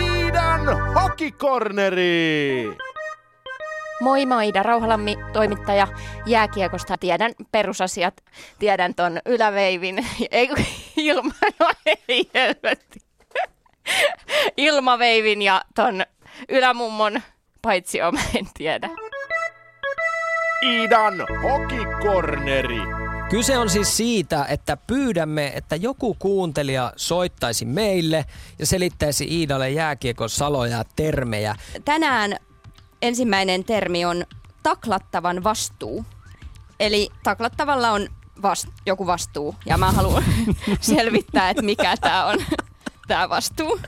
Iidan hokikorneri! Moi, mä oon Ida Rauhalammi, toimittaja jääkiekosta. Tiedän perusasiat, tiedän ton yläveivin, ei ilma, no ei helvetti. Ilmaveivin ja ton ylämummon, paitsi mä en tiedä. Iidan hokikorneri! Kyse on siis siitä, että pyydämme, että joku kuuntelija soittaisi meille ja selittäisi Iidalle jääkiekon saloja ja termejä. Tänään ensimmäinen termi on taklattavan vastuu. Eli taklattavalla on vast, joku vastuu ja mä haluan selvittää, että mikä tämä on tämä vastuu.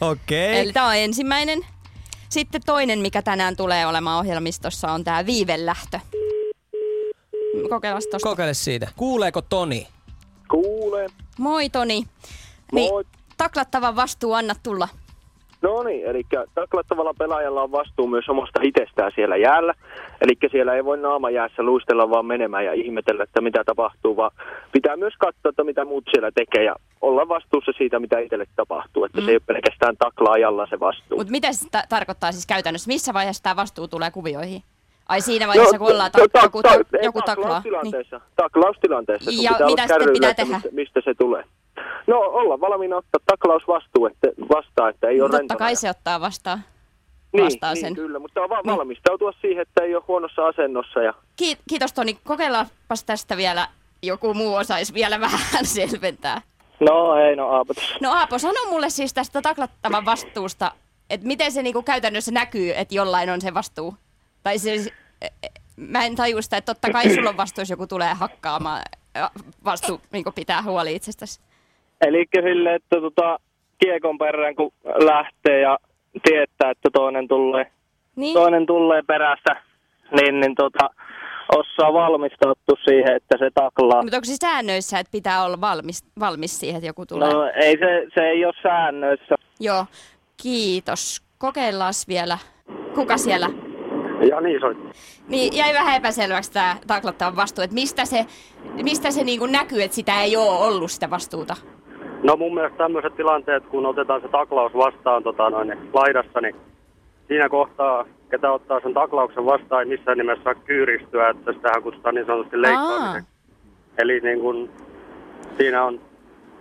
Okei. Eli tämä on ensimmäinen. Sitten toinen, mikä tänään tulee olemaan ohjelmistossa, on tämä viivelähtö. Kokeillaan tosta. Kokeile siitä. Kuuleeko Toni? Kuulee. Moi Toni. Niin, Moi. taklattavan vastuu, anna tulla. No niin, eli taklattavalla pelaajalla on vastuu myös omasta itsestään siellä jäällä. Eli siellä ei voi naama jäässä luistella vaan menemään ja ihmetellä, että mitä tapahtuu, vaan pitää myös katsoa, että mitä muut siellä tekee ja olla vastuussa siitä, mitä itselle tapahtuu. Että mm. se ei ole pelkästään taklaajalla se vastuu. Mutta mitä se ta- tarkoittaa siis käytännössä? Missä vaiheessa tämä vastuu tulee kuvioihin? Ai siinä vaiheessa, kun ollaan ta- ta- joku, ta- joku taklaa. Niin. taklaustilanteessa. Taklaustilanteessa, kun Ja pitää olla mitä sitten kärryillä, pitää tehdä? Mistä, mistä se tulee. No olla valmiina ottaa taklausvastuu että, vastaan, että ei ole Totta rentona. kai se ottaa vastaan. niin, vastaa niin, sen. kyllä, mutta on vaan Niin. valmistautua siihen, että ei ole huonossa asennossa ja Ki- kiitos Toni. Kokeillaanpas tästä vielä, joku muu osaisi vielä vähän selventää. No ei, no aapatus. No Aapo, sano mulle siis tästä taklattavan vastuusta, että miten se niinku käytännössä näkyy, että jollain on se vastuu. Tai siis, mä en tajua sitä, että totta kai sulla on vastuu, jos joku tulee hakkaamaan. Vastuu niinku pitää huoli itsestäsi. Eli sille, että tota, kiekon perään kun lähtee ja tietää, että toinen tulee, Niin? toinen tulee perässä, niin, niin tota, osaa valmistautua siihen, että se taklaa. Mutta onko se säännöissä, että pitää olla valmis, valmis siihen, että joku tulee? No ei se, se ei ole säännöissä. Joo, kiitos. Kokeillaan vielä. Kuka siellä? Ja niin soit. Niin jäi vähän epäselväksi tämä taklattavan vastuu, että mistä se, mistä se niinku näkyy, että sitä ei ole ollut sitä vastuuta. No mun mielestä tämmöiset tilanteet, kun otetaan se taklaus vastaan tota noin, niin laidassa, niin siinä kohtaa, ketä ottaa sen taklauksen vastaan, ei missään nimessä saa kyyristyä, että sitähän kutsutaan niin sanotusti leikkaamiseksi. Eli niin kun, siinä on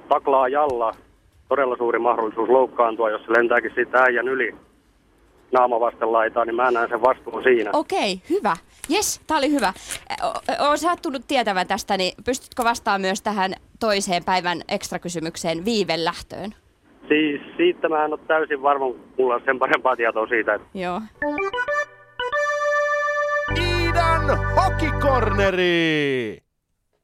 taklaajalla todella suuri mahdollisuus loukkaantua, jos se lentääkin siitä äijän yli naama vasten laitaan, niin mä näen sen vastuun siinä. Okei, hyvä. Jes, tää oli hyvä. Oon sattunut tietävän tästä, niin pystytkö vastaamaan myös tähän toiseen päivän ekstrakysymykseen viivelähtöön? Siis siitä mä en ole täysin varma, mulla on sen parempaa tietoa siitä, että Joo. Iidan hokikorneri!